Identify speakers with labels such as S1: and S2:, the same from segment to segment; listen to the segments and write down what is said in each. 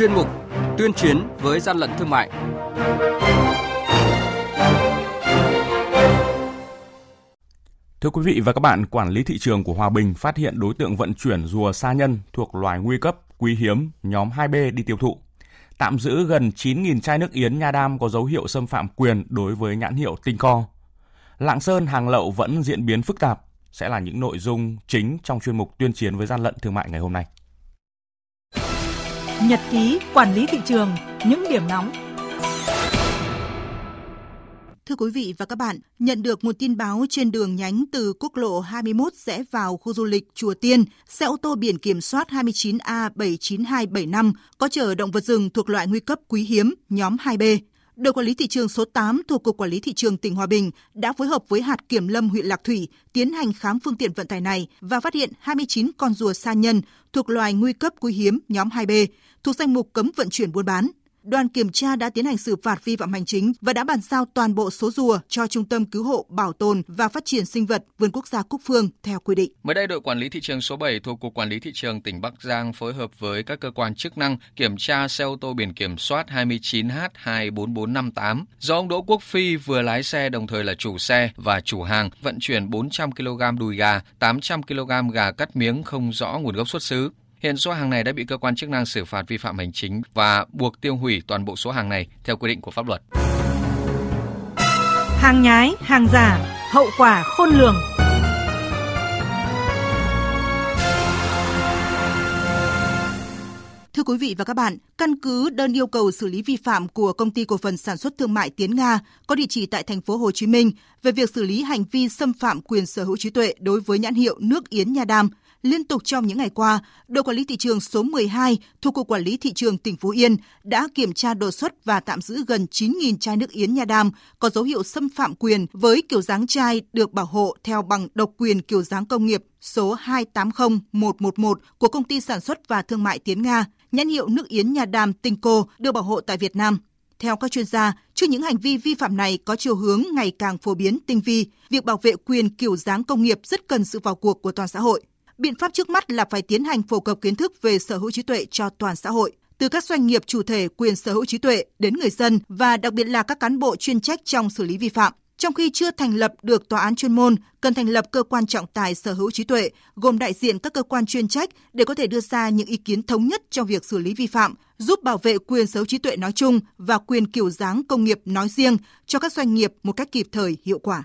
S1: chuyên mục Tuyên chiến với gian lận thương mại.
S2: Thưa quý vị và các bạn, quản lý thị trường của Hòa Bình phát hiện đối tượng vận chuyển rùa sa nhân thuộc loài nguy cấp, quý hiếm, nhóm 2B đi tiêu thụ. Tạm giữ gần 9.000 chai nước yến Nha Đam có dấu hiệu xâm phạm quyền đối với nhãn hiệu Tinh Co. Lạng Sơn hàng lậu vẫn diễn biến phức tạp, sẽ là những nội dung chính trong chuyên mục tuyên chiến với gian lận thương mại ngày hôm nay.
S3: Nhật ký quản lý thị trường, những điểm nóng
S4: Thưa quý vị và các bạn, nhận được một tin báo trên đường nhánh từ quốc lộ 21 rẽ vào khu du lịch Chùa Tiên, xe ô tô biển kiểm soát 29A79275 có chở động vật rừng thuộc loại nguy cấp quý hiếm nhóm 2B. Đội quản lý thị trường số 8 thuộc Cục Quản lý Thị trường tỉnh Hòa Bình đã phối hợp với hạt kiểm lâm huyện Lạc Thủy tiến hành khám phương tiện vận tải này và phát hiện 29 con rùa sa nhân thuộc loài nguy cấp quý hiếm nhóm 2B, thuộc danh mục cấm vận chuyển buôn bán đoàn kiểm tra đã tiến hành xử phạt vi phạm hành chính và đã bàn giao toàn bộ số rùa cho Trung tâm Cứu hộ, Bảo tồn và Phát triển Sinh vật Vườn Quốc gia Cúc Phương theo quy định.
S5: Mới đây, đội quản lý thị trường số 7 thuộc Cục Quản lý Thị trường tỉnh Bắc Giang phối hợp với các cơ quan chức năng kiểm tra xe ô tô biển kiểm soát 29H24458 do ông Đỗ Quốc Phi vừa lái xe đồng thời là chủ xe và chủ hàng vận chuyển 400 kg đùi gà, 800 kg gà cắt miếng không rõ nguồn gốc xuất xứ. Hiện số hàng này đã bị cơ quan chức năng xử phạt vi phạm hành chính và buộc tiêu hủy toàn bộ số hàng này theo quy định của pháp luật.
S3: Hàng nhái, hàng giả, hậu quả khôn lường.
S4: Thưa quý vị và các bạn, căn cứ đơn yêu cầu xử lý vi phạm của công ty cổ phần sản xuất thương mại Tiến Nga có địa chỉ tại thành phố Hồ Chí Minh về việc xử lý hành vi xâm phạm quyền sở hữu trí tuệ đối với nhãn hiệu nước Yến Nha Đam, liên tục trong những ngày qua, đội quản lý thị trường số 12 thuộc Cục Quản lý Thị trường tỉnh Phú Yên đã kiểm tra đột xuất và tạm giữ gần 9.000 chai nước Yến Nha Đam có dấu hiệu xâm phạm quyền với kiểu dáng chai được bảo hộ theo bằng độc quyền kiểu dáng công nghiệp số 280111 của Công ty Sản xuất và Thương mại Tiến Nga, nhãn hiệu nước Yến nhà đàm Tinh Tinco được bảo hộ tại Việt Nam. Theo các chuyên gia, trước những hành vi vi phạm này có chiều hướng ngày càng phổ biến tinh vi, việc bảo vệ quyền kiểu dáng công nghiệp rất cần sự vào cuộc của toàn xã hội. Biện pháp trước mắt là phải tiến hành phổ cập kiến thức về sở hữu trí tuệ cho toàn xã hội, từ các doanh nghiệp chủ thể quyền sở hữu trí tuệ đến người dân và đặc biệt là các cán bộ chuyên trách trong xử lý vi phạm. Trong khi chưa thành lập được tòa án chuyên môn, cần thành lập cơ quan trọng tài sở hữu trí tuệ gồm đại diện các cơ quan chuyên trách để có thể đưa ra những ý kiến thống nhất trong việc xử lý vi phạm, giúp bảo vệ quyền sở hữu trí tuệ nói chung và quyền kiểu dáng công nghiệp nói riêng cho các doanh nghiệp một cách kịp thời, hiệu quả.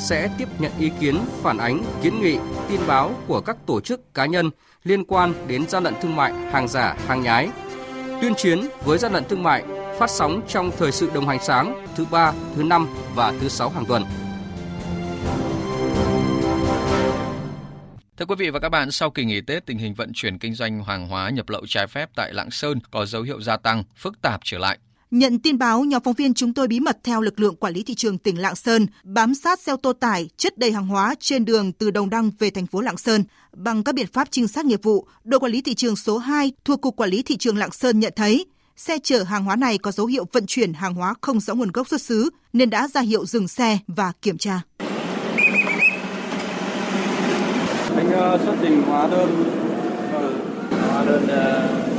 S1: sẽ tiếp nhận ý kiến, phản ánh, kiến nghị, tin báo của các tổ chức cá nhân liên quan đến gian lận thương mại, hàng giả, hàng nhái. Tuyên chiến với gian lận thương mại phát sóng trong thời sự đồng hành sáng thứ ba, thứ năm và thứ sáu hàng tuần.
S5: Thưa quý vị và các bạn, sau kỳ nghỉ Tết, tình hình vận chuyển kinh doanh hàng hóa nhập lậu trái phép tại Lạng Sơn có dấu hiệu gia tăng, phức tạp trở lại.
S4: Nhận tin báo, nhóm phóng viên chúng tôi bí mật theo lực lượng quản lý thị trường tỉnh Lạng Sơn, bám sát xe ô tô tải chất đầy hàng hóa trên đường từ Đồng Đăng về thành phố Lạng Sơn. Bằng các biện pháp trinh sát nghiệp vụ, đội quản lý thị trường số 2 thuộc Cục Quản lý Thị trường Lạng Sơn nhận thấy xe chở hàng hóa này có dấu hiệu vận chuyển hàng hóa không rõ nguồn gốc xuất xứ nên đã ra hiệu dừng xe và kiểm tra.
S6: Anh ờ, xuất trình hóa đơn, ờ, hóa đơn uh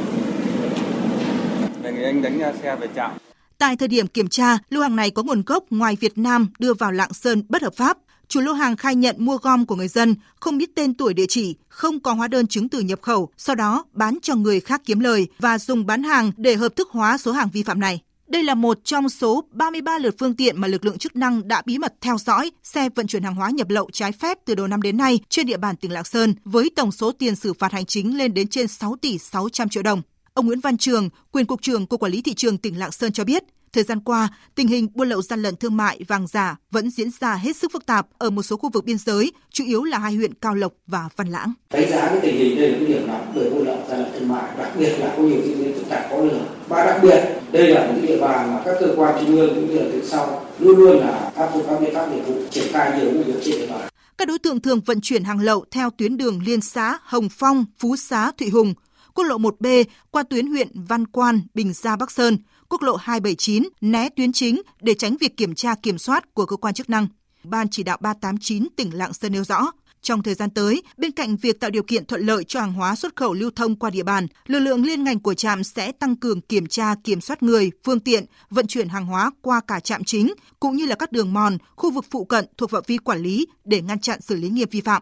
S6: anh đánh à, xe về trạm.
S4: Tại thời điểm kiểm tra, lô hàng này có nguồn gốc ngoài Việt Nam đưa vào Lạng Sơn bất hợp pháp. Chủ lô hàng khai nhận mua gom của người dân, không biết tên tuổi địa chỉ, không có hóa đơn chứng từ nhập khẩu, sau đó bán cho người khác kiếm lời và dùng bán hàng để hợp thức hóa số hàng vi phạm này. Đây là một trong số 33 lượt phương tiện mà lực lượng chức năng đã bí mật theo dõi xe vận chuyển hàng hóa nhập lậu trái phép từ đầu năm đến nay trên địa bàn tỉnh Lạng Sơn với tổng số tiền xử phạt hành chính lên đến trên 6 tỷ 600 triệu đồng. Ông Nguyễn Văn Trường, quyền cục trưởng Cục Quản lý thị trường tỉnh Lạng Sơn cho biết, Thời gian qua, tình hình buôn lậu gian lận thương mại vàng giả vẫn diễn ra hết sức phức tạp ở một số khu vực biên giới, chủ yếu là hai huyện Cao Lộc và Văn Lãng.
S7: Đánh giá cái tình hình đây là cái điểm nóng về buôn lậu gian lận thương mại, đặc biệt là có nhiều diễn biến phức tạp khó lường. Và đặc biệt, đây là những địa bàn mà các cơ quan trung ương cũng như là từ sau luôn luôn là áp dụng các biện pháp nghiệp vụ triển khai nhiều vụ việc trên địa bàn.
S4: Các đối tượng thường vận chuyển hàng lậu theo tuyến đường liên xã Hồng Phong, Phú Xá, Thụy Hùng, quốc lộ 1B qua tuyến huyện Văn Quan, Bình Gia, Bắc Sơn, quốc lộ 279 né tuyến chính để tránh việc kiểm tra kiểm soát của cơ quan chức năng. Ban chỉ đạo 389 tỉnh Lạng Sơn nêu rõ, trong thời gian tới, bên cạnh việc tạo điều kiện thuận lợi cho hàng hóa xuất khẩu lưu thông qua địa bàn, lực lượng liên ngành của trạm sẽ tăng cường kiểm tra kiểm soát người, phương tiện, vận chuyển hàng hóa qua cả trạm chính, cũng như là các đường mòn, khu vực phụ cận thuộc phạm vi quản lý để ngăn chặn xử lý nghiêm vi phạm.